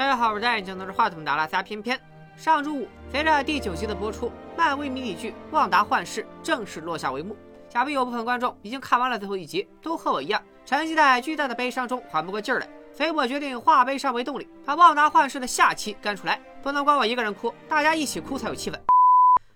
大家好，我是戴眼镜拿着话筒的阿拉斯加偏偏。上周五，随着第九集的播出，漫威迷你剧《旺达幻视》正式落下帷幕。想必有部分观众已经看完了最后一集，都和我一样，沉浸在巨大的悲伤中缓不过劲儿来。所以我决定化悲伤为动力，把《旺达幻视》的下期干出来。不能光我一个人哭，大家一起哭才有气氛。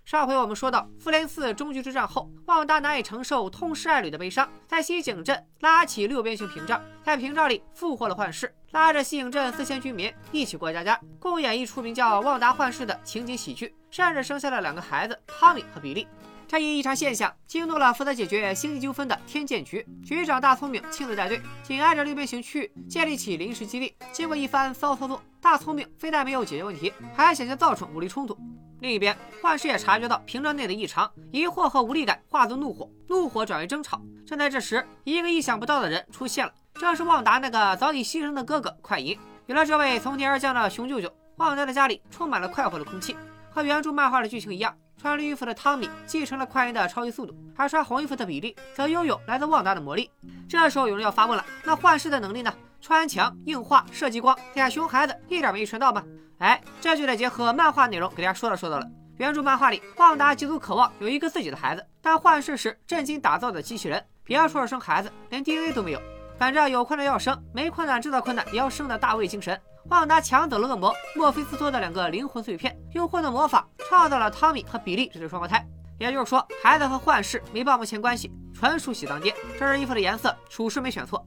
上回我们说到，复联四终局之战后，旺达难以承受痛失爱侣的悲伤，在西井镇拉起六边形屏障，在屏障里复活了幻视，拉着西井镇四千居民一起过家家，共演一出名叫《旺达幻视》的情景喜剧，甚至生下了两个孩子汤米和比利。这一异常现象惊动了负责解决星际纠纷的天剑局局长大聪明亲自带队，紧挨着六边形区域建立起临时基地。经过一番骚操作，大聪明非但没有解决问题，还险些造成武力冲突。另一边，幻视也察觉到屏障内的异常，疑惑和无力感化作怒火，怒火转为争吵。正在这时，一个意想不到的人出现了，正是旺达那个早已牺牲的哥哥快银。有了这位从天而降的熊舅舅，旺达的家里充满了快活的空气。和原著漫画的剧情一样，穿绿衣服的汤米继承了快银的超级速度，而穿红衣服的比利则拥有来自旺达的魔力。这时候有人要发问了：那幻视的能力呢？穿墙、硬化、射激光，俩熊孩子一点没遗传到吗？哎，这就得结合漫画内容给大家说道说道了。原著漫画里，旺达极度渴望有一个自己的孩子，但幻视是震惊打造的机器人，别说是生孩子，连 DNA 都没有。反正有困难要生，没困难制造困难也要生的大卫精神，旺达抢走了恶魔墨菲斯托的两个灵魂碎片，用混沌魔法创造了汤米和比利这对双胞胎。也就是说，孩子和幻视没半毛钱关系，纯属喜当爹。这身衣服的颜色，属实没选错。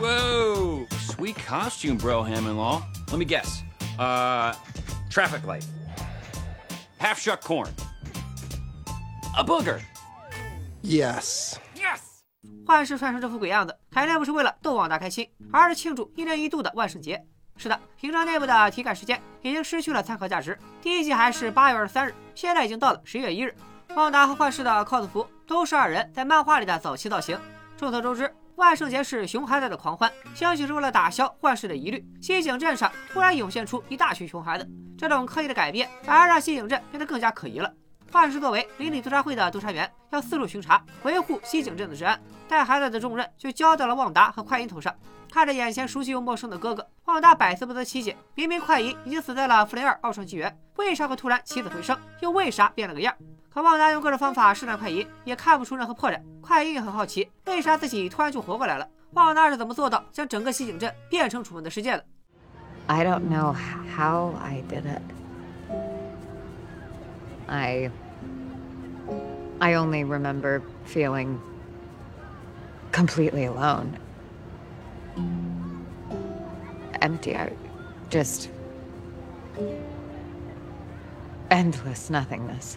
Whoa, sweet costume, bro, Ham-in-Law. Let me guess. Uh, traffic light. Half shuck corn. A booger. Yes. Yes. 幻视穿成这副鬼样子，肯定不是为了逗旺达开心，而是庆祝一年一度的万圣节。是的，平常内部的体感时间已经失去了参考价值。第一季还是八月二十三日，现在已经到了十一月一日。旺达和幻视的 cos 服都是二人在漫画里的早期造型。众所周知，万圣节是熊孩子的狂欢，兴许是为了打消幻视的疑虑，西井镇上突然涌现出一大群熊孩子。这种刻意的改变，反而让西井镇变得更加可疑了。幻视作为邻里督察会的督察员，要四处巡查，维护西井镇的治安。带孩子的重任就交到了旺达和快银头上。看着眼前熟悉又陌生的哥哥，旺达百思不得其解。明明快银已经死在了复联二奥创纪元，为啥会突然起死回生？又为啥变了个样？可旺达用各种方法试探快银，也看不出任何破绽。快银也很好奇，为啥自己突然就活过来了？旺达是怎么做到将整个西景镇变成楚门的世界的？I don't know how I did it. I I only remember feeling completely alone. Empty. I just endless nothingness.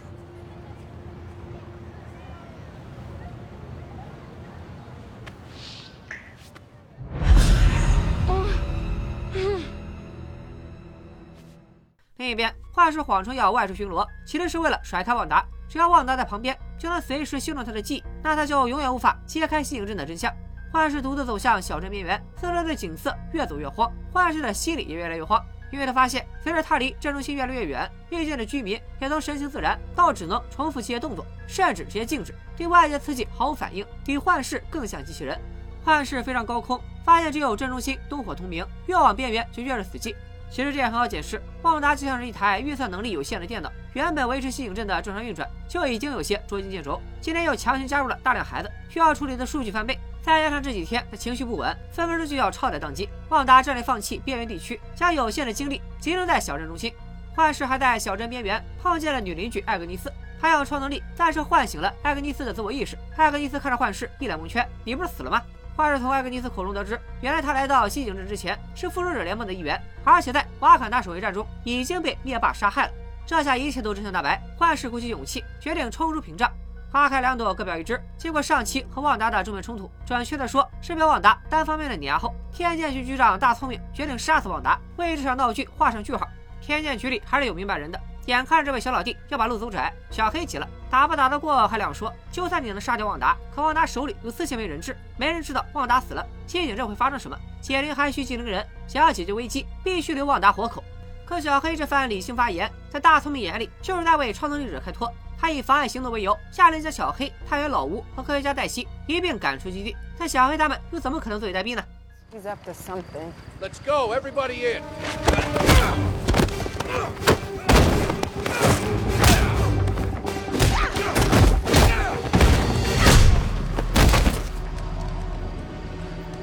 另一边，幻视谎称要外出巡逻，其实是为了甩开旺达。只要旺达在旁边，就能随时修正他的记忆，那他就永远无法揭开西影镇的真相。幻视独自走向小镇边缘，四周的景色越走越荒，幻视的心里也越来越慌，因为他发现，随着他离镇中心越来越远，遇见的居民也都神情自然到只能重复这些动作，甚至直接静止，对外界刺激毫无反应，比幻视更像机器人。幻视飞上高空，发现只有镇中心灯火通明，越往边缘就越是死寂。其实这也很好解释，旺达就像是一台预测能力有限的电脑，原本维持西影镇的正常运转就已经有些捉襟见肘，今天又强行加入了大量孩子，需要处理的数据翻倍，再加上这几天他情绪不稳，分分钟就要超载宕机。旺达战略放弃边缘地区，将有限的精力集中在小镇中心。幻视还在小镇边缘碰见了女邻居艾格尼斯，他用超能力暂时唤醒了艾格尼斯的自我意识。艾格尼斯看着幻视，一脸蒙圈：“你不是死了吗？”幻视从艾格尼斯口中得知，原来他来到西井镇之前是复仇者联盟的一员，而且在瓦坎达守卫战中已经被灭霸杀害了。这下一切都真相大白，幻视鼓起勇气，决定冲出屏障。花开两朵，各表一枝。经过上期和旺达的正面冲突，准确的说是被旺达单方面的碾压后，天剑局局长大聪明决定杀死旺达，为这场闹剧画上句号。天剑局里还是有明白人的。眼看着这位小老弟要把路走窄，小黑急了，打不打得过还两说。就算你能杀掉旺达，可旺达手里有四千枚人质，没人知道旺达死了，西井镇会发生什么？解铃还需系铃人，想要解决危机，必须留旺达活口。可小黑这番理性发言，在大聪明眼里就是在为超能力者开脱。他以妨碍行动为由，下令将小黑、探员老吴和科学家黛西一并赶出基地。但小黑他们又怎么可能坐以待毙呢？He's up to something. Let's go, everybody in.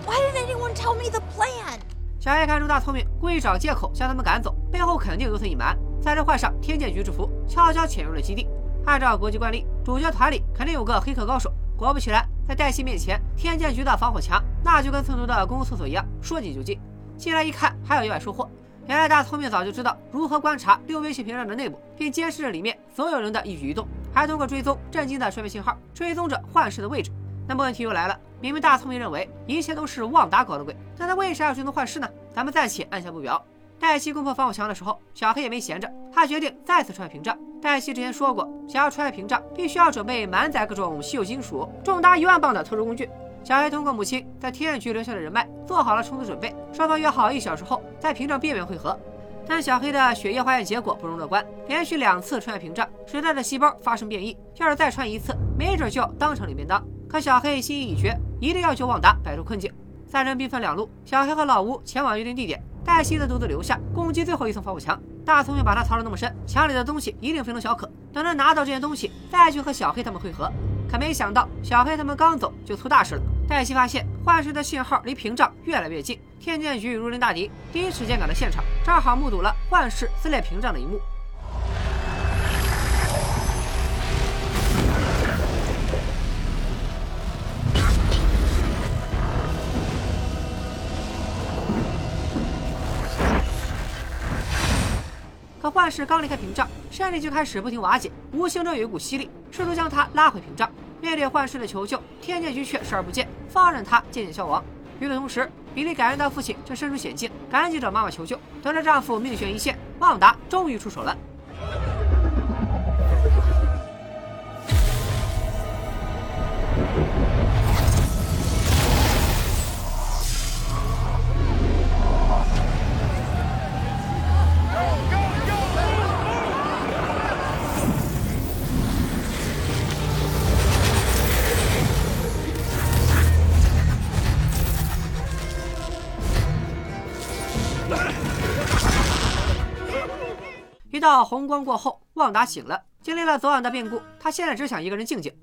Why didn't anyone tell me the plan? 小黑看出大聪明故意找借口将他们赶走，背后肯定有所隐瞒。在这换上天剑局制服，悄悄潜入了基地。按照国际惯例，主角团里肯定有个黑客高手。果不其然，在黛西面前，天剑局的防火墙那就跟村头的公共厕所一样，说进就进。进来一看，还有意外收获。原来大聪明早就知道如何观察六边形屏障的内部，并监视着里面所有人的一举一动，还通过追踪震惊的睡眠信号，追踪着幻视的位置。那么问题又来了，明明大聪明认为一切都是旺达搞的鬼，但他为啥要追踪幻视呢？咱们暂且按下不表。黛西攻破防火墙的时候，小黑也没闲着，他决定再次穿越屏障。黛西之前说过，想要穿越屏障，必须要准备满载各种稀有金属、重达一万磅的特殊工具。小黑通过母亲在天眼局留下的人脉，做好了充足准备。双方约好一小时后在屏障边缘汇合。但小黑的血液化验结果不容乐观，连续两次穿越屏障，使他的细胞发生变异。要是再穿一次，没准就要当场领便当。可小黑心意已决，一定要救旺达摆脱困境。三人兵分两路，小黑和老吴前往约定地点，黛西的独自留下攻击最后一层防火墙。大聪明把他藏得那么深，墙里的东西一定非同小可。等他拿到这些东西，再去和小黑他们会合。可没想到，小黑他们刚走就出大事了。黛西发现幻视的信号离屏障越来越近，天剑局如临大敌，第一时间赶到现场，正好目睹了幻视撕裂屏障的一幕。幻视刚离开屏障，山体就开始不停瓦解，无形中有一股吸力，试图将他拉回屏障。面对幻视的求救，天界局却视而不见，放任他渐渐消亡。与此同时，比利感应到父亲正身处险境，赶紧找妈妈求救。得知丈夫命悬一线，旺达终于出手了。一道红光过后，旺达醒了。经历了昨晚的变故，他现在只想一个人静静。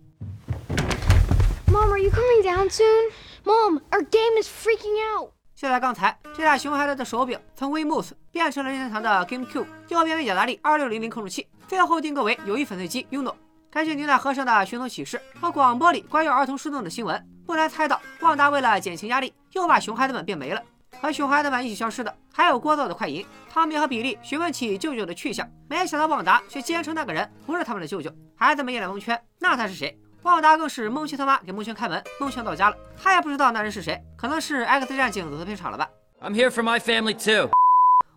Mom, are you coming down soon? Mom, our game is freaking out. 就在刚才，这台熊孩子的手柄从 Wiimote 变成了任天堂的 GameCube，又变为雅达利二六零零控制器，最后定格为友谊粉碎机 Uno。根据牛奶盒上的寻踪启事和广播里关于儿童失踪的新闻，不难猜到，旺达为了减轻压力，又把熊孩子们变没了。和熊孩子们一起消失的，还有聒噪的快银。汤米和比利询问起舅舅的去向，没想到旺达却坚称那个人不是他们的舅舅。孩子们一脸蒙圈，那他是谁？旺达更是蒙圈他妈给蒙圈开门，蒙圈到家了。他也不知道那人是谁，可能是 X 战警走错片场了吧。I'm here for my family too.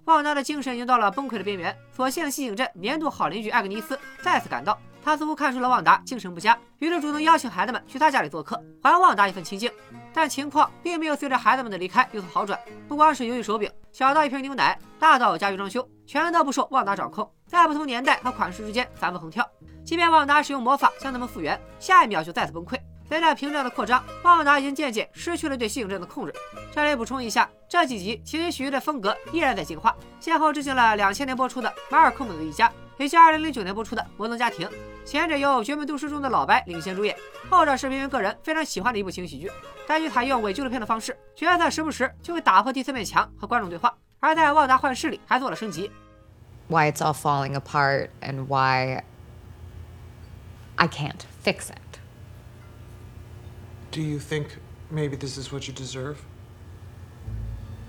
旺达的精神已经到了崩溃的边缘，所幸西井镇年度好邻居艾格尼斯再次赶到。他似乎看出了旺达精神不佳，于是主动邀请孩子们去他家里做客，还旺达一份清静。但情况并没有随着孩子们的离开有所好转。不光是游戏手柄，小到一瓶牛奶，大到家具装修，全都不受旺达掌控，在不同年代和款式之间反复横跳。即便旺达使用魔法将他们复原，下一秒就再次崩溃。随着屏障的扩张，旺达已经渐渐失去了对吸影镇的控制。这里补充一下，这几集情景喜剧的风格依然在进化，先后致敬了两千年播出的《马尔科姆的一家》，以及二零零九年播出的《摩登家庭》。前者由《绝命毒师》中的老白领衔主演，后者是边缘个人非常喜欢的一部情景喜剧。该剧采用伪纪录片的方式，角色时不时就会打破第四面墙和观众对话。而在《旺达幻视》里还做了升级。Why it's all falling apart and why I can't fix it. Do you think maybe this is what you deserve?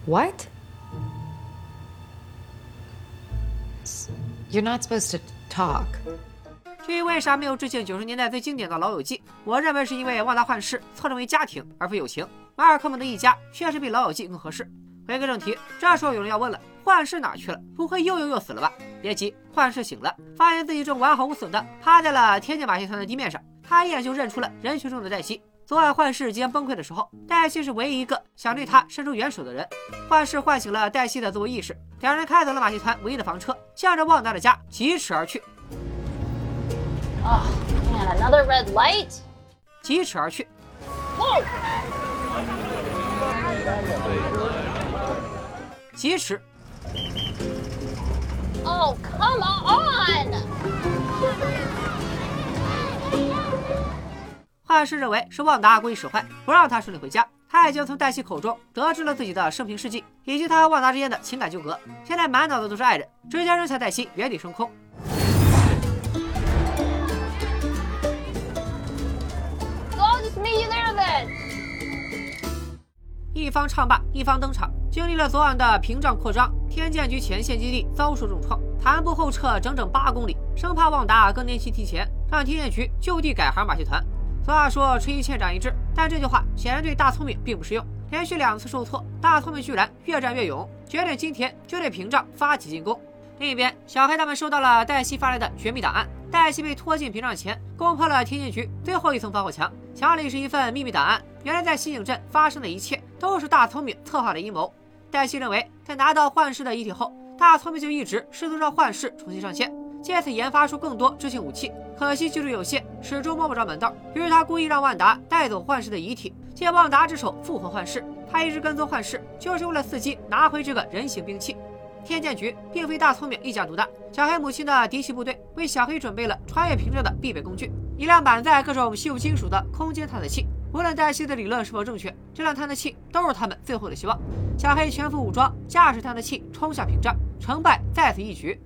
What? You're not supposed to talk. 至于为啥没有致敬九十年代最经典的《老友记》，我认为是因为《旺达幻视》侧重于家庭而非友情，马尔科姆的一家确实比《老友记》更合适。回归正题，这时候有人要问了：幻视哪去了？不会又又又死了吧？别急，幻视醒了，发现自己正完好无损的趴在了天界马戏团的地面上，他一眼就认出了人群中的黛西。昨晚幻视即将崩溃的时候，黛西是唯一一个想对他伸出援手的人。幻视唤醒了黛西的自我意识，两人开走了马戏团唯一的房车，向着旺达的家疾驰而去。Man, another red light? 疾驰而去。疾驰。Oh, come on! 幻视认为是旺达故意使坏，不让他顺利回家。他已经从黛西口中得知了自己的生平事迹，以及他和旺达之间的情感纠葛。现在满脑子都是爱人，直接扔下黛西原地升空。So I'll just meet you there then. 一方唱罢，一方登场。经历了昨晚的屏障扩张，天剑局前线基地遭受重创，弹步后撤整整八公里，生怕旺达更年期提前，让天剑局就地改行马戏团。俗话说“吃一堑长一智”，但这句话显然对大聪明并不适用。连续两次受挫，大聪明居然越战越勇，决定今天就对屏障发起进攻。另一边，小黑他们收到了黛西发来的绝密档案。黛西被拖进屏障前，攻破了天剑局最后一层防火墙。墙里是一份秘密档案。原来在西井镇发生的一切都是大聪明策划的阴谋。黛西认为，在拿到幻视的遗体后，大聪明就一直试图让幻视重新上线，借此研发出更多致性武器。可惜技术有限，始终摸不着门道。于是他故意让万达带走幻视的遗体，借万达之手复活幻视。他一直跟踪幻视，就是为了伺机拿回这个人形兵器。天剑局并非大聪明一家独大，小黑母亲的嫡系部队为小黑准备了穿越屏障的必备工具，一辆满载各种稀有金属的空间探测器。无论黛西的理论是否正确，这辆探测器都是他们最后的希望。小黑全副武装，驾驶探测器冲向屏障，成败在此一举。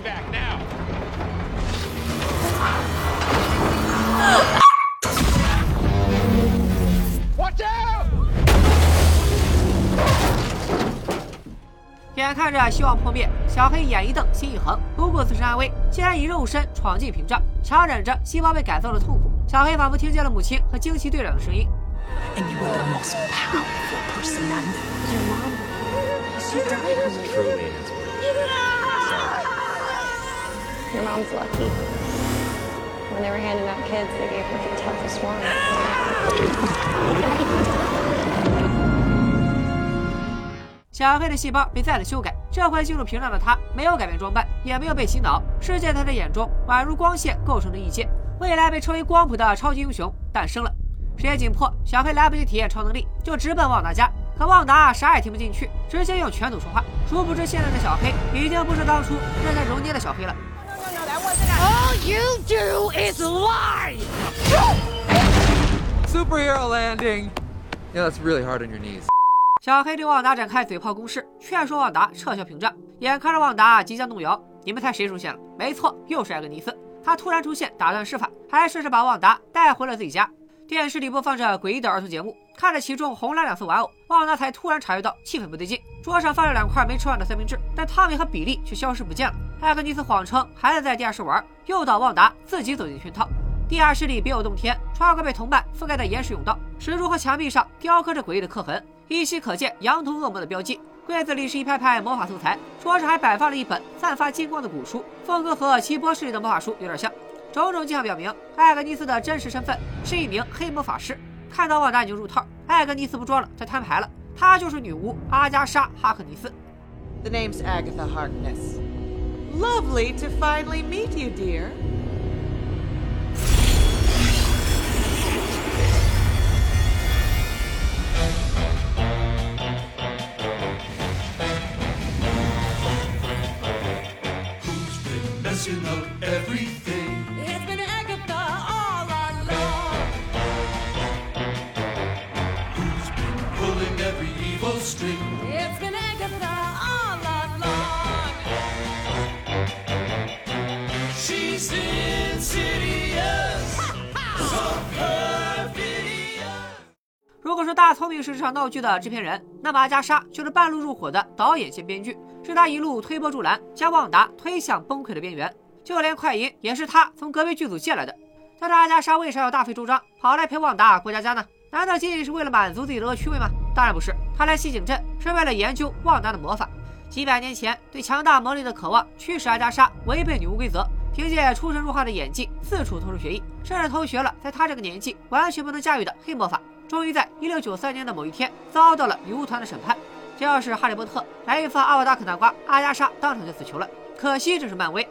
Evac now. Watch out! 眼看着希望破灭，小黑眼一瞪，心一横，不顾自身安危，竟然以肉身闯进屏障，强忍着细胞被改造的痛苦。小黑仿佛听见了母亲和惊奇队长的声音。and you Your mom's lucky. When they were handing out kids, they gave her the toughest one. 小黑的细胞被再次修改，这回进入屏障的他没有改变装扮，也没有被洗脑，世界在他的眼中宛如光线构成的异界，未来被称为光谱的超级英雄诞生了。时间紧迫，小黑来不及体验超能力，就直奔旺达家。可旺达啥也听不进去，直接用拳头说话。殊不知现在的小黑已经不是当初那才揉捏的小黑了。You do is lie! Superhero landing! Yeah, that's really hard on your knees. 小黑对旺达展开嘴炮攻势，劝说旺达撤销屏障。眼看着旺达即将动摇，你们猜谁出现了？没错，又是艾格尼斯。他突然出现，打断施法，还顺势把旺达带回了自己家。电视里播放着诡异的儿童节目，看着其中红蓝两色玩偶，旺达才突然察觉到气氛不对劲。桌上放着两块没吃完的三明治，但汤米和比利却消失不见了。艾格尼斯谎称孩子在地下室玩，诱导旺达自己走进圈套。地下室里别有洞天，窗户被同伴覆盖在岩石甬道，石柱和墙壁上雕刻着诡异的刻痕，依稀可见羊头恶魔的标记。柜子里是一排排魔法素材，桌上还摆放了一本散发金光的古书，风格和奇波士里的魔法书有点像。种种迹象表明，艾格尼斯的真实身份是一名黑魔法师。看到旺达已经入套，艾格尼斯不装了，他摊牌了，她就是女巫阿加莎·哈克尼斯。 The name's Agatha Harkness. Lovely to finally meet you, dear. messing 如果说大聪明是这场闹剧的制片人，那么阿加莎就是半路入伙的导演兼编剧，是他一路推波助澜，将旺达推向崩溃的边缘。就连快银也是他从隔壁剧组借来的。但是阿加莎为啥要大费周章跑来陪旺达过家家呢？难道仅仅是为了满足自己的恶趣味吗？当然不是，他来西井镇是为了研究旺达的魔法。几百年前，对强大魔力的渴望驱使阿加莎违背女巫规则，凭借出神入化的演技四处偷师学艺，甚至偷学了在他这个年纪完全不能驾驭的黑魔法。终于在1693年的某一天，遭到了女巫团的审判。这要是哈利波特来一发阿瓦达啃大瓜，阿加莎当场就死球了。可惜这是漫威。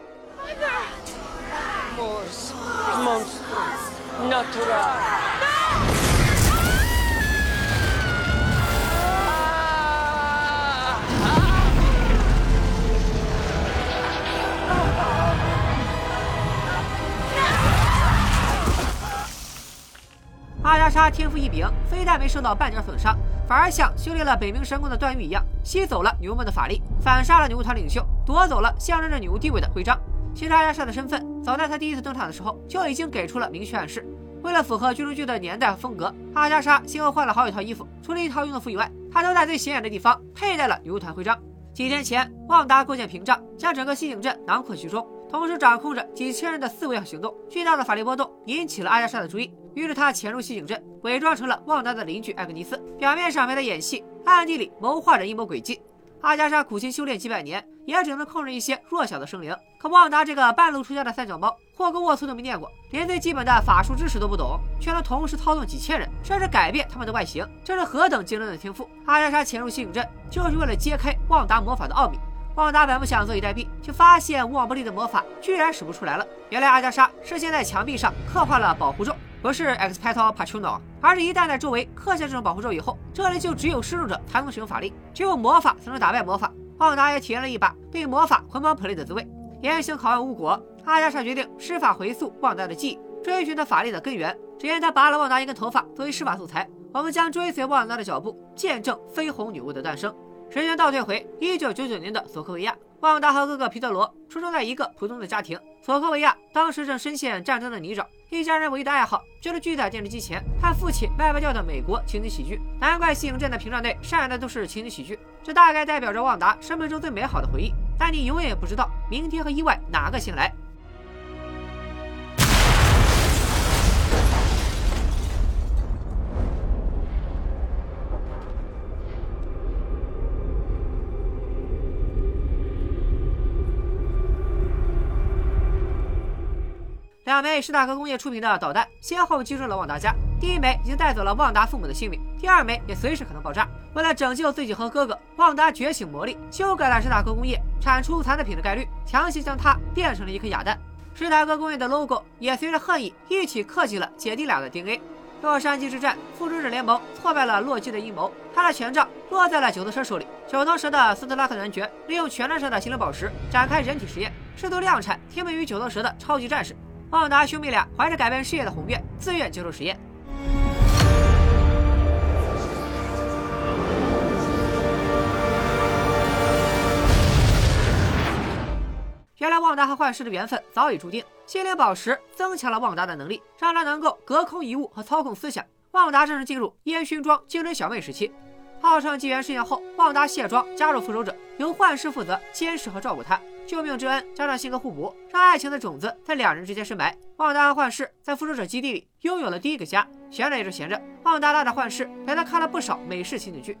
莎天赋异禀，非但没受到半点损伤，反而像修炼了北冥神功的段誉一样，吸走了女巫们的法力，反杀了女巫团领袖，夺走了象征着女巫地位的徽章。其实阿加莎的身份，早在她第一次登场的时候就已经给出了明确暗示。为了符合剧中剧的年代和风格，阿加莎先后换了好几套衣服，除了一套运动服以外，她都在最显眼的地方佩戴了女巫团徽章。几天前，旺达构建屏障，将整个西景镇囊括其中。同时掌控着几千人的思维和行动，巨大的法力波动引起了阿加莎的注意。于是他潜入西景镇，伪装成了旺达的邻居艾格尼斯，表面上没在演戏，暗地里谋划着阴谋诡计。阿加莎苦心修炼几百年，也只能控制一些弱小的生灵。可旺达这个半路出家的三脚猫，霍格沃茨都没念过，连最基本的法术知识都不懂，却能同时操纵几千人，甚至改变他们的外形，这是何等惊人的天赋！阿加莎潜入西景镇，就是为了揭开旺达魔法的奥秘。旺达本不想坐以待毙，却发现无往不利的魔法居然使不出来了。原来阿加莎是先在墙壁上刻画了保护咒，不是 Expecto Patruno 而是一旦在周围刻下这种保护咒以后，这里就只有施咒者才能使用法力，只有魔法才能打败魔法。旺达也体验了一把被魔法捆绑 play 的滋味。严刑拷问无果，阿加莎决定施法回溯旺达的记忆，追寻他法力的根源。只见他拔了旺达一根头发作为施法素材，我们将追随旺达的脚步，见证绯红女巫的诞生。时间倒退回一九九九年的索科维亚，旺达和哥哥皮特罗出生在一个普通的家庭。索科维亚当时正深陷战争的泥沼，一家人唯一的爱好就是聚在电视机前看父亲卖不掉的美国情景喜剧。难怪西影镇的屏障内上演的都是情景喜剧，这大概代表着旺达生命中最美好的回忆。但你永远也不知道明天和意外哪个先来。两枚史塔克工业出品的导弹先后击中了旺达家，第一枚已经带走了旺达父母的性命，第二枚也随时可能爆炸。为了拯救自己和哥哥，旺达觉醒魔力，修改了史塔克工业产出残次品的概率，强行将它变成了一颗哑弹。史塔克工业的 logo 也随着恨意一起刻进了姐弟俩的 DNA。洛杉矶之战，复仇者联盟挫败了洛基的阴谋，他的权杖落在了九头蛇手里。九头蛇的斯特拉克男爵利用权杖上的心灵宝石展开人体实验，试图量产听命于九头蛇的超级战士。旺达兄妹俩怀着改变事业的宏愿，自愿接受实验。原来旺达和幻视的缘分早已注定，心灵宝石增强了旺达的能力，让他能够隔空移物和操控思想。旺达正式进入烟熏妆精神小妹时期。号称纪元事件后，旺达卸妆加入复仇者，由幻视负责监视和照顾他。救命之恩加上性格互补，让爱情的种子在两人之间深埋。旺达和幻视在复仇者基地里拥有了第一个家，闲着也是闲着。旺达拉着幻视陪他看了不少美式情景剧。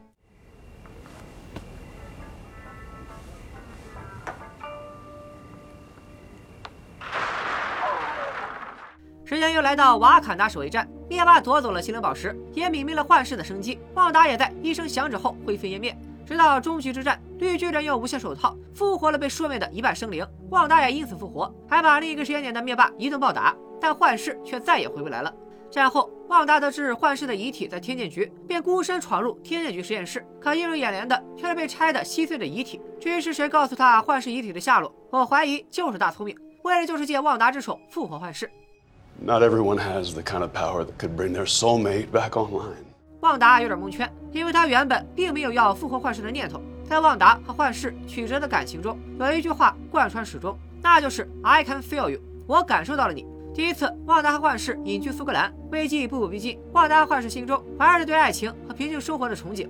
时间又来到瓦坎达守卫战，灭霸夺走了心灵宝石，也泯灭了幻视的生机。旺达也在一声响指后灰飞烟灭。直到终局之战，绿巨人用无限手套复活了被说灭的一半生灵，旺达也因此复活，还把另一个时间点的灭霸一顿暴打。但幻视却再也回不来了。战后，旺达得知幻视的遗体在天剑局，便孤身闯入天剑局实验室，可映入眼帘的却是被拆得稀碎的遗体。至于是谁告诉他幻视遗体的下落，我怀疑就是大聪明，为了就是借旺达之手复活幻视。Not everyone has the kind of power that could bring their soulmate back online. 旺达有点蒙圈，因为他原本并没有要复活幻视的念头。在旺达和幻视曲折的感情中，有一句话贯穿始终，那就是 "I can feel you"，我感受到了你。第一次，旺达和幻视隐居苏格兰，危机步步逼近，旺达和幻视心中怀着对爱情和平静生活的憧憬。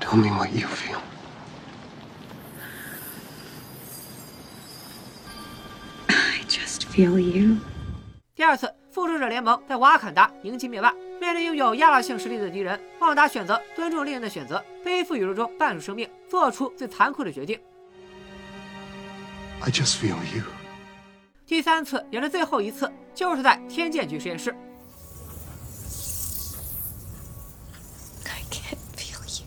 Tell me what you feel. I just feel you. 第二次，复仇者联盟在瓦坎达迎击灭霸，面对拥有压倒性实力的敌人，旺达选择尊重猎人的选择，背负宇宙中半数生命，做出最残酷的决定。I just feel you. 第三次也是最后一次，就是在天剑局实验室。I can't feel you.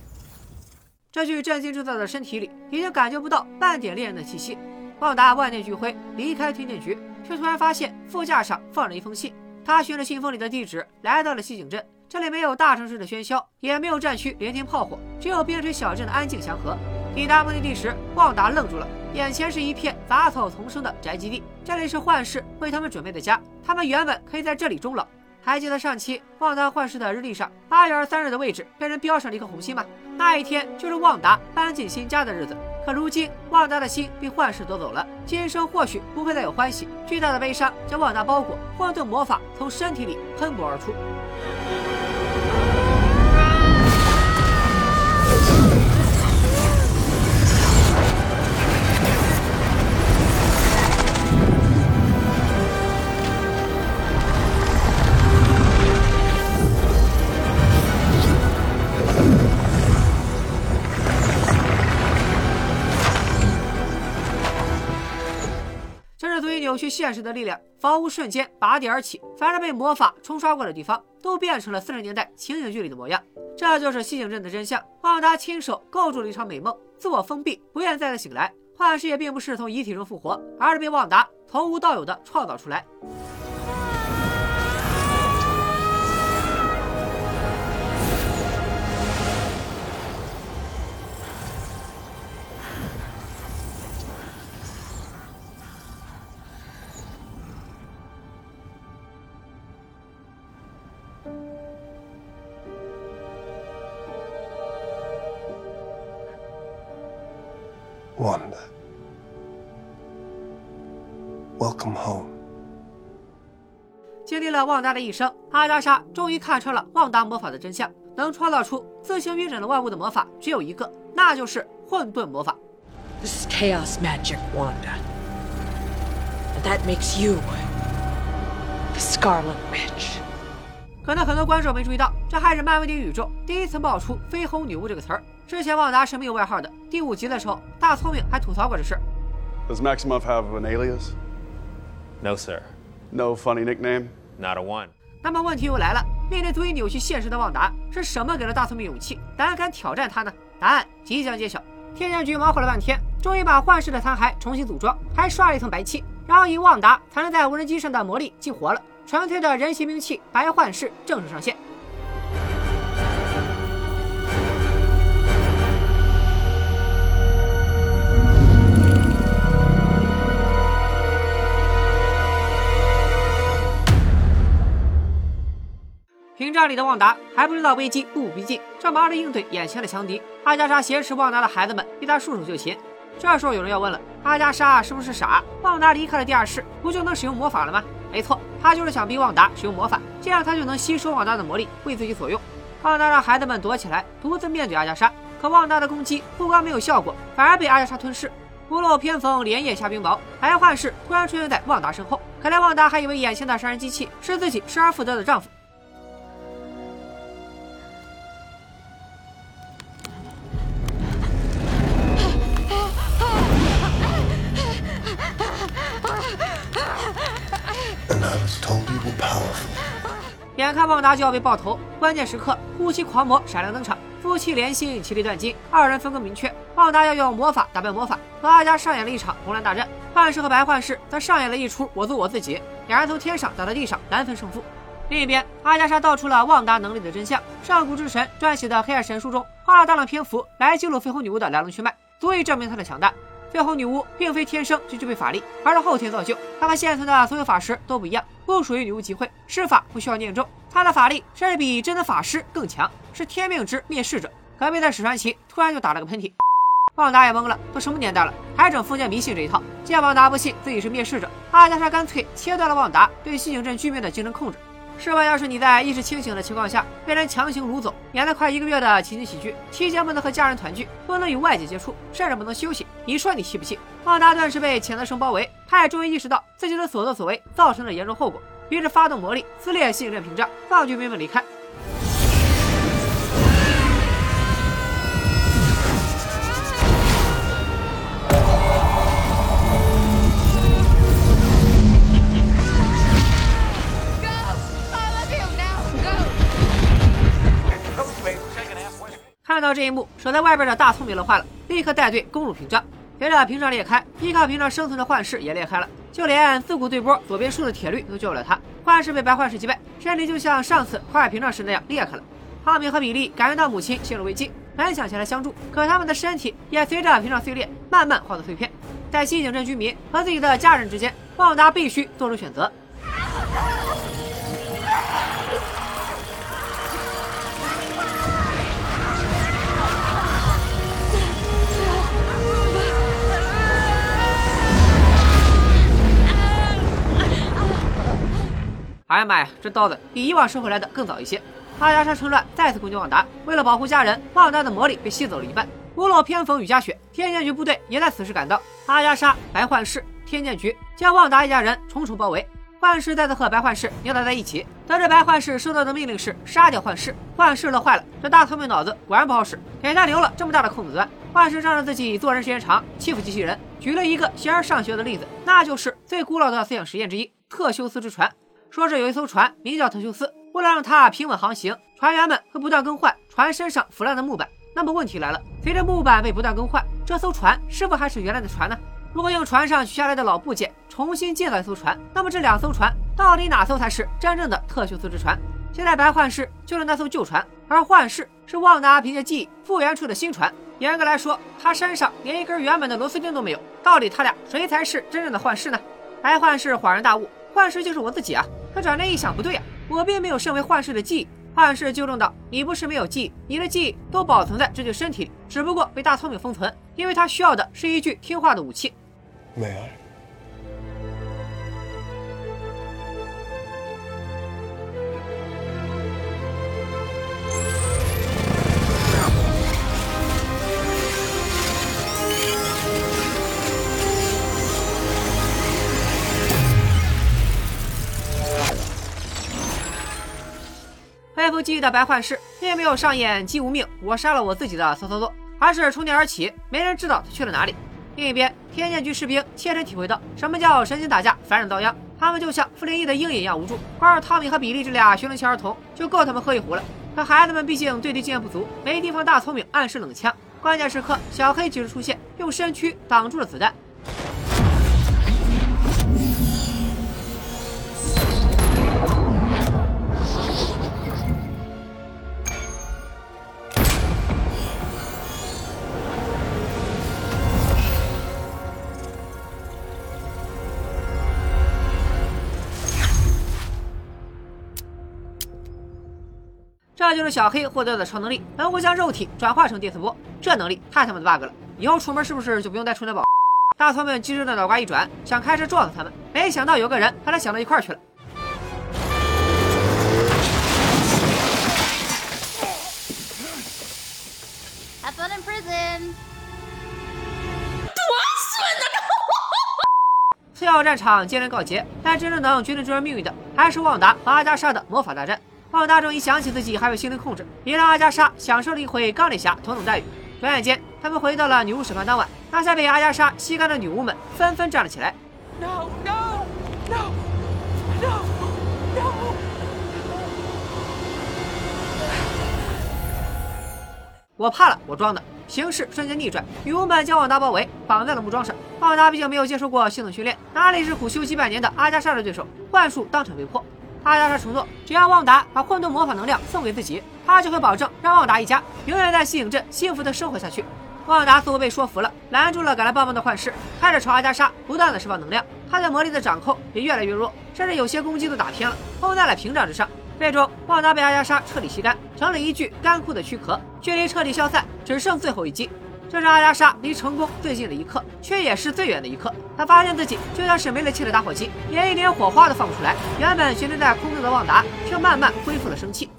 这具震惊制造的身体里已经感觉不到半点猎人的气息。旺达万念俱灰，离开天剑局，却突然发现副驾上放着一封信。他循着信封里的地址来到了西井镇，这里没有大城市的喧嚣，也没有战区连天炮火，只有边陲小镇的安静祥和。抵达目的地时，旺达愣住了，眼前是一片杂草丛生的宅基地，这里是幻视为他们准备的家，他们原本可以在这里终老。还记得上期旺达幻视的日历上八月二十三日的位置被人标上了一颗红心吗？那一天就是旺达搬进新家的日子。可如今旺达的心被幻视夺走了，今生或许不会再有欢喜。巨大的悲伤将旺达包裹，混沌魔法从身体里喷薄而出。扭曲现实的力量，房屋瞬间拔地而起，凡是被魔法冲刷过的地方，都变成了四十年代情景剧里的模样。这就是西景镇的真相。旺达亲手构筑了一场美梦，自我封闭，不愿再次醒来。幻视也并不是从遗体中复活，而是被旺达从无到有的创造出来。了旺达的一生，阿加莎终于看穿了旺达魔法的真相。能创造出自行运转的万物的魔法只有一个，那就是混沌魔法。This is chaos magic, Wanda. And that makes you the Scarlet Witch. 可能很多观众没注意到，这还是漫威电影宇宙第一次爆出“绯红女巫”这个词儿。之前旺达是没有外号的。第五集的时候，大聪明还吐槽过这事。Does Maximoff have an alias? No, sir. No funny nickname? Not a one. 那么问题又来了，面对足以扭曲现实的旺达，是什么给了大聪明勇气，胆敢挑战他呢？答案即将揭晓。天将局忙活了半天，终于把幻视的残骸重新组装，还刷了一层白漆，然后以旺达才能在无人机上的魔力激活了，纯粹的人形兵器白幻视正式上线。屏障里的旺达还不知道危机步步逼近，正忙着应对眼前的强敌。阿加莎挟持旺达的孩子们逼他束手就擒。这时候有人要问了：阿加莎是不是傻？旺达离开了地下室，不就能使用魔法了吗？没错，他就是想逼旺达使用魔法，这样他就能吸收旺达的魔力，为自己所用。旺达让孩子们躲起来，独自面对阿加莎。可旺达的攻击不光没有效果，反而被阿加莎吞噬。屋漏偏逢连夜下冰雹，白幻视突然出现在旺达身后。看来旺达还以为眼前的杀人机器是自己失而复得的丈夫。眼看旺达就要被爆头，关键时刻，呼吸狂魔闪亮登场，夫妻连心，其利断金，二人分工明确。旺达要用魔法打败魔法，和阿加上演了一场红蓝大战；幻视和白幻视则上演了一出我做我自己，两人从天上打到地上，难分胜负。另一边，阿加莎道出了旺达能力的真相。上古之神撰写的《黑暗神书》中，花了大量篇幅来记录绯红女巫的来龙去脉，足以证明她的强大。绯红女巫并非天生就具备法力，而是后天造就。她和现存的所有法师都不一样，不属于女巫集会，施法不需要念咒。她的法力甚至比真的法师更强，是天命之灭世者。隔壁的史传奇突然就打了个喷嚏，旺达也懵了，都什么年代了，还整封建迷信这一套？见旺达不信自己是灭世者，阿加莎干脆切断了旺达对西景镇居民的精神控制。试问，要是你在意识清醒的情况下被人强行掳走，演了快一个月的情景喜剧，期间不能和家人团聚，不能与外界接触，甚至不能休息，你说你气不气？旺达顿时被谴责声包围，他也终于意识到自己的所作所为造成了严重后果，于是发动魔力撕裂信任屏障，放居民们离开。看到这一幕，守在外边的大聪明乐坏了，立刻带队攻入屏障。随着屏障裂开，依靠屏障生存的幻视也裂开了，就连自古对波左边树的铁律都救了他。幻视被白幻视击败，身体就像上次破坏屏障时那样裂开了。浩明和比利感觉到母亲陷入危机，本想前来相助，可他们的身体也随着屏障碎裂，慢慢化作碎片。在西井镇居民和自己的家人之间，旺达必须做出选择。哎呀妈呀，这刀子比以往收回来的更早一些。阿加莎趁乱再次攻击旺达，为了保护家人，旺达的魔力被吸走了一半。屋漏偏逢雨夹雪，天剑局部队也在此时赶到。阿加莎、白幻视、天剑局将旺达一家人重重包围。幻视再次和白幻视扭打在一起，得知白幻视收到的命令是杀掉幻视，幻视乐坏了。这大聪明脑子果然不好使，给他留了这么大的空子钻。幻视仗着自己做人时间长，欺负机器人，举了一个形而上学的例子，那就是最古老的思想实验之一——特修斯之船。说是有一艘船名叫特修斯，为了让它平稳航行，船员们会不断更换船身上腐烂的木板。那么问题来了，随着木板被不断更换，这艘船是否还是原来的船呢？如果用船上取下来的老部件重新建造一艘船，那么这两艘船到底哪艘才是真正的特修斯之船？现在白幻视就是那艘旧船，而幻视是旺达凭借记忆复原出的新船。严格来说，他身上连一根原本的螺丝钉都没有。到底他俩谁才是真正的幻视呢？白幻视恍然大悟，幻视就是我自己啊！可转念一想，不对啊，我并没有身为幻视的记忆。幻视纠正道：“你不是没有记忆，你的记忆都保存在这具身体里，只不过被大聪明封存，因为他需要的是一具听话的武器。”美儿记忆的白幻视并没有上演“姬无命，我杀了我自己”的骚操作，而是冲天而起，没人知道他去了哪里。另一边，天剑局士兵切身体会到什么叫神仙打架，凡人遭殃。他们就像傅林义的鹰眼一样无助，光是汤米和比利这俩学龄前儿童就够他们喝一壶了。可孩子们毕竟对敌经验不足，没地方大聪明暗示冷枪。关键时刻，小黑及时出现，用身躯挡住了子弹。这就是小黑获得的超能力，能够将肉体转化成电磁波。这能力太他妈的 bug 了！以后出门是不是就不用带充电宝？大聪明机智的脑瓜一转，想开车撞死他们，没想到有个人和他想到一块儿去了。Have fun in prison. 次要战场接连告捷，但真正能决定这人命运的，还是旺达和阿加莎的魔法大战。旺达终于想起自己还有心灵控制，也让阿加莎享受了一回钢铁侠同等待遇。转眼间，他们回到了女巫审判当晚，那些被阿加莎吸干的女巫们纷纷站了起来。No, no, no, no, no. 我怕了，我装的。形势瞬间逆转，女巫们将旺达包围，绑在了木桩上。旺达毕竟没有接受过系统训练，哪里是苦修几百年的阿加莎的对手？幻术当场被破。阿加莎承诺，只要旺达把混沌魔法能量送给自己，他就会保证让旺达一家永远在吸影镇幸福的生活下去。旺达似乎被说服了，拦住了赶来帮忙的幻视，开始朝阿加莎不断的释放能量。他对魔力的掌控也越来越弱，甚至有些攻击都打偏了，轰在了屏障之上。最终，旺达被阿加莎彻底吸干，成了一具干枯的躯壳，距离彻底消散只剩最后一击。这是阿加莎离成功最近的一刻，却也是最远的一刻。他发现自己就像是没了气的打火机，连一点火花都放不出来。原本悬停在空中的旺达，却慢慢恢复了生气。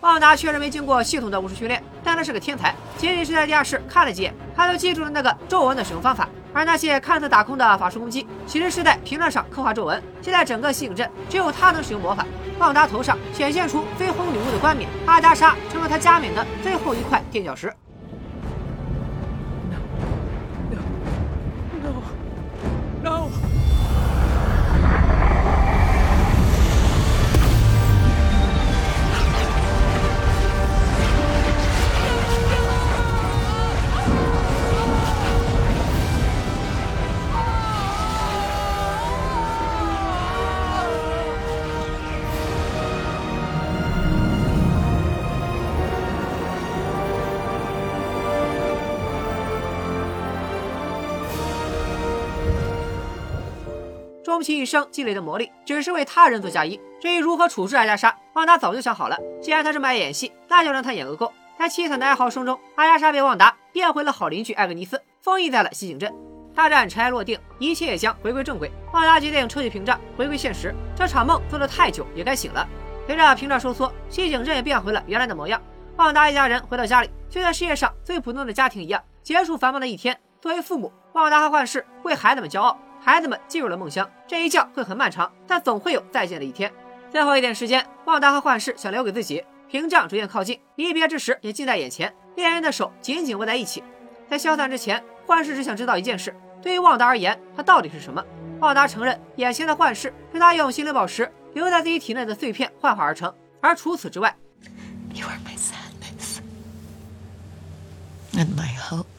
旺达确实没经过系统的武术训练，但他是个天才。仅仅是在地下室看了几眼，他就记住了那个皱纹的使用方法。而那些看似打空的法术攻击，其实是在屏障上刻画皱纹。现在整个西影镇只有他能使用魔法。旺达头上显现出绯红女巫的冠冕，阿加莎成了他加冕的最后一块垫脚石。终其一生积累的魔力，只是为他人做嫁衣。至于如何处置阿加莎，旺达早就想好了。既然他这么爱演戏，那就让他演个够。在凄惨的哀嚎声中，阿加莎被旺达变回了好邻居艾格尼斯，封印在了西井镇。大战尘埃落定，一切也将回归正轨。旺达决定抽起屏障，回归现实。这场梦做得太久，也该醒了。随着屏障收缩，西井镇也变回了原来的模样。旺达一家人回到家里，就像世界上最普通的家庭一样，结束繁忙的一天。作为父母，旺达和幻视为孩子们骄傲。孩子们进入了梦乡，这一觉会很漫长，但总会有再见的一天。最后一点时间，旺达和幻视想留给自己。屏障逐渐靠近，离别之时也近在眼前，恋人的手紧紧握在一起。在消散之前，幻视只想知道一件事。对于旺达而言，他到底是什么？旺达承认，眼前的幻视是他用心灵宝石留在自己体内的碎片幻化而成。而除此之外，You are my sadness and my hope.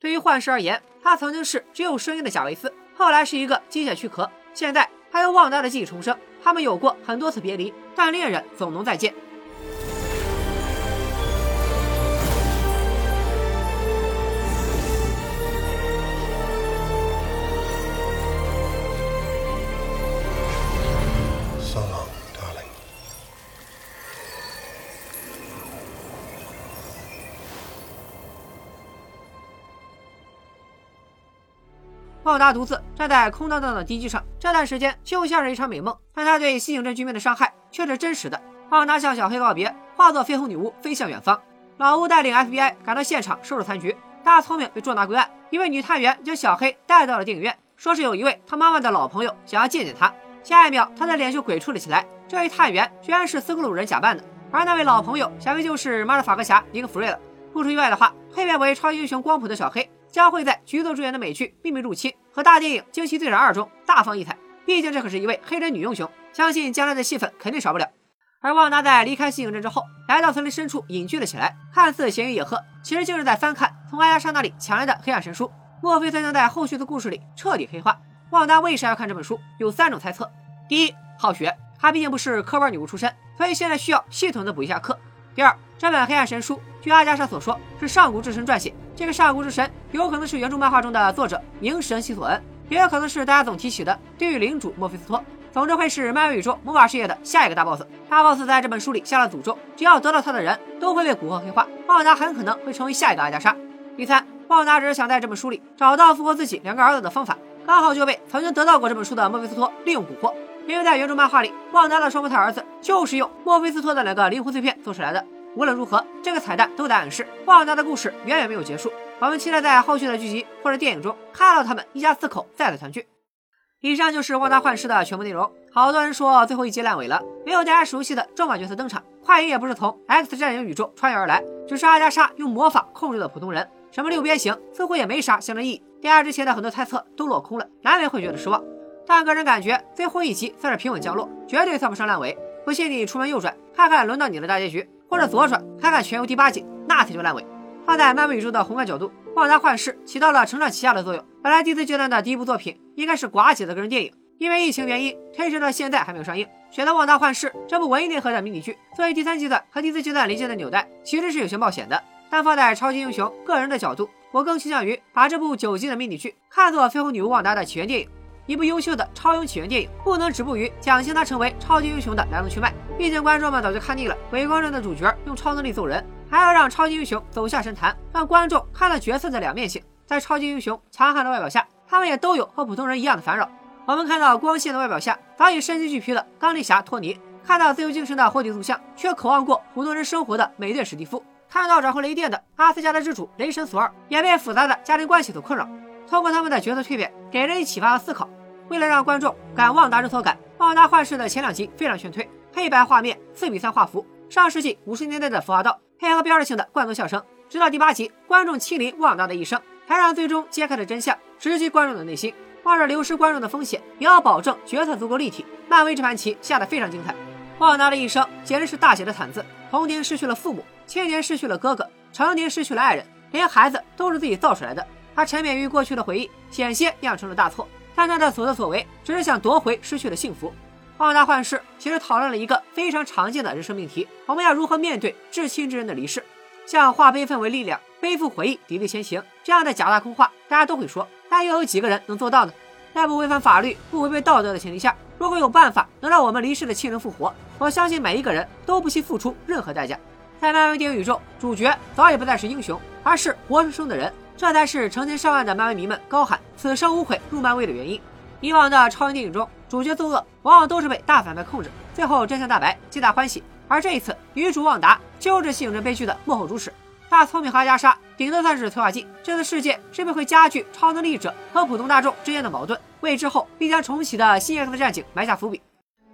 对于幻视而言，他曾经是只有声音的贾维斯，后来是一个机械躯壳，现在他又旺达的记忆重生。他们有过很多次别离，但恋人总能再见。他独自站在空荡荡的地基上，这段时间就像是一场美梦，但他对西井镇居民的伤害却是真实的。旺达向小黑告别，化作绯红女巫飞向远方。老吴带领 FBI 赶到现场收拾残局，大聪明被捉拿归案。一位女探员将小黑带到了电影院，说是有一位他妈妈的老朋友想要见见他。下一秒，他的脸就鬼畜了起来。这位探员居然是斯克鲁人假扮的，而那位老朋友想必就是马尔法克侠尼克弗瑞了。不出意外的话，蜕变为超级英雄光谱的小黑。将会在橘子主演的美剧《秘密入侵》和大电影《惊奇队长二》中大放异彩。毕竟这可是一位黑人女英雄，相信将来的戏份肯定少不了。而旺达在离开西影镇之后，来到森林深处隐居了起来，看似闲云野鹤，其实就是在翻看从阿加莎那里抢来的黑暗神书。莫非他将在后续的故事里彻底黑化？旺达为啥要看这本书？有三种猜测：第一，好学，她毕竟不是科班女巫出身，所以现在需要系统的补一下课；第二，这本黑暗神书，据阿加莎所说，是上古之神撰写。这个上古之神有可能是原著漫画中的作者冥神西索恩，也有可能是大家总提起的地狱领主墨菲斯托。总之会是漫威宇宙魔法世界的下一个大 boss。大 boss 在这本书里下了诅咒，只要得到他的人都会被蛊惑黑化。旺达很可能会成为下一个阿加莎。第三，旺达只是想在这本书里找到复活自己两个儿子的方法，刚好就被曾经得到过这本书的墨菲斯托利用蛊惑。因为在原著漫画里，旺达的双胞胎儿子就是用墨菲斯托的两个灵魂碎片做出来的。无论如何，这个彩蛋都在暗示旺达的故事远远没有结束。我们期待在后续的剧集或者电影中看到他们一家四口再次团聚。以上就是《旺达幻视》的全部内容。好多人说最后一集烂尾了，没有大家熟悉的重磅角色登场，快银也不是从 X 战警宇宙穿越而来，只是阿加莎用魔法控制的普通人。什么六边形似乎也没啥象征意义。电影之前的很多猜测都落空了，难免会觉得失望。但个人感觉最后一集算是平稳降落，绝对算不上烂尾。不信你出门右转看看轮到你的大结局。或者左转看看《全游》第八集，那才叫烂尾。放在漫威宇宙的宏观角度，《旺达幻视》起到了承上启下的作用。本来第四阶段的第一部作品应该是寡姐的个人电影，因为疫情原因推迟到现在还没有上映。选择《旺达幻视》这部文艺内核的迷你剧作为第三阶段和第四阶段连接的纽带，其实是有些冒险的。但放在超级英雄个人的角度，我更倾向于把这部九集的迷你剧看作绯红女巫旺达的起源电影。一部优秀的超英起源电影，不能止步于讲清他成为超级英雄的来龙去脉。毕竟观众们早就看腻了伪光正的主角用超能力揍人，还要让超级英雄走下神坛，让观众看了角色的两面性。在超级英雄强悍的外表下，他们也都有和普通人一样的烦扰。我们看到光线的外表下早已身心俱疲的钢铁侠托尼，看到自由精神的霍底塑像却渴望过普通人生活的美队史蒂夫，看到掌控雷电的阿斯加的之主雷神索尔，也被复杂的家庭关系所困扰。通过他们的角色蜕变，给人以启发和思考。为了让观众感旺达之所感，《旺达幻视》的前两集非常劝退，黑白画面，四比三画幅，上世纪五十年代的服化道，配合标志性的罐头笑声。直到第八集，观众亲临旺达的一生，才让最终揭开的真相直击观众的内心。冒着流失观众的风险，也要保证角色足够立体。漫威这盘棋下得非常精彩。旺达的一生简直是大写的惨字：童年失去了父母，青年失去了哥哥，成年失去了爱人，连孩子都是自己造出来的。他沉湎于过去的回忆，险些酿成了大错。但他的所作所为，只是想夺回失去的幸福。旺达幻视其实讨论了一个非常常见的人生命题：我们要如何面对至亲之人的离世？像化悲愤为力量，背负回忆，砥砺前行这样的假大空话，大家都会说，但又有几个人能做到呢？在不违反法律、不违背道德的前提下，如果有办法能让我们离世的亲人复活，我相信每一个人都不惜付出任何代价。在漫威电影宇宙，主角早已不再是英雄，而是活生生的人，这才是成千上万的漫威迷们高喊“此生无悔入漫威”的原因。以往的超英电影中，主角作恶往往都是被大反派控制，最后真相大白，皆大欢喜。而这一次，女主旺达就是吸引着悲剧的幕后主使。大聪明和加莎顶多算是催化剂，这次事件势必会加剧超能力者和普通大众之间的矛盾，为之后必将重启的新 X 战警埋下伏笔。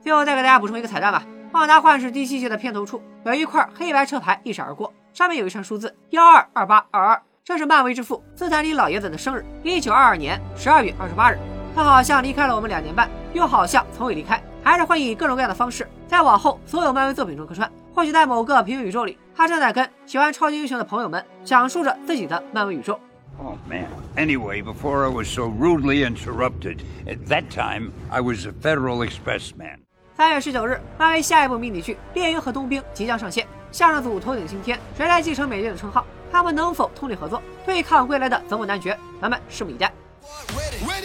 最后再给大家补充一个彩蛋吧，《旺达幻视》第七季的片头处有一块黑白车牌 一闪而过，上面有一串数字幺二二八二二，这是漫威之父斯坦李老爷子的生日，一九二二年十二月二十八日。他好像离开了我们两年半，又好像从未离开，还是会以各种各样的方式在往后所有漫威作品中客串。或许在某个平行宇宙里，他正在跟喜欢超级英雄的朋友们讲述着自己的漫威宇宙。Oh, man. Anyway, before I was so rudely interrupted, at that time, I was a Federal Express man. 三月十九日，漫威下一部迷你剧《猎鹰和冬兵》即将上线，相声组头顶青天，谁来继承美队的称号？他们能否通力合作，对抗归来的泽莫男爵？咱们拭目以待。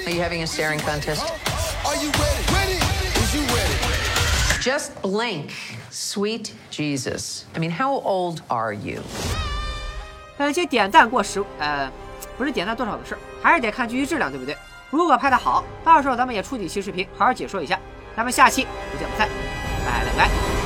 Are you having a staring contest? Are you ready? Ready? Is you ready? Just blink. Sweet Jesus. I mean, how old are you? 本期点赞过十，呃，不是点赞多少的事，还是得看剧集质量，对不对？如果拍得好，到时候咱们也出几期视频，好好解说一下。咱们下期不见不散，拜了个拜。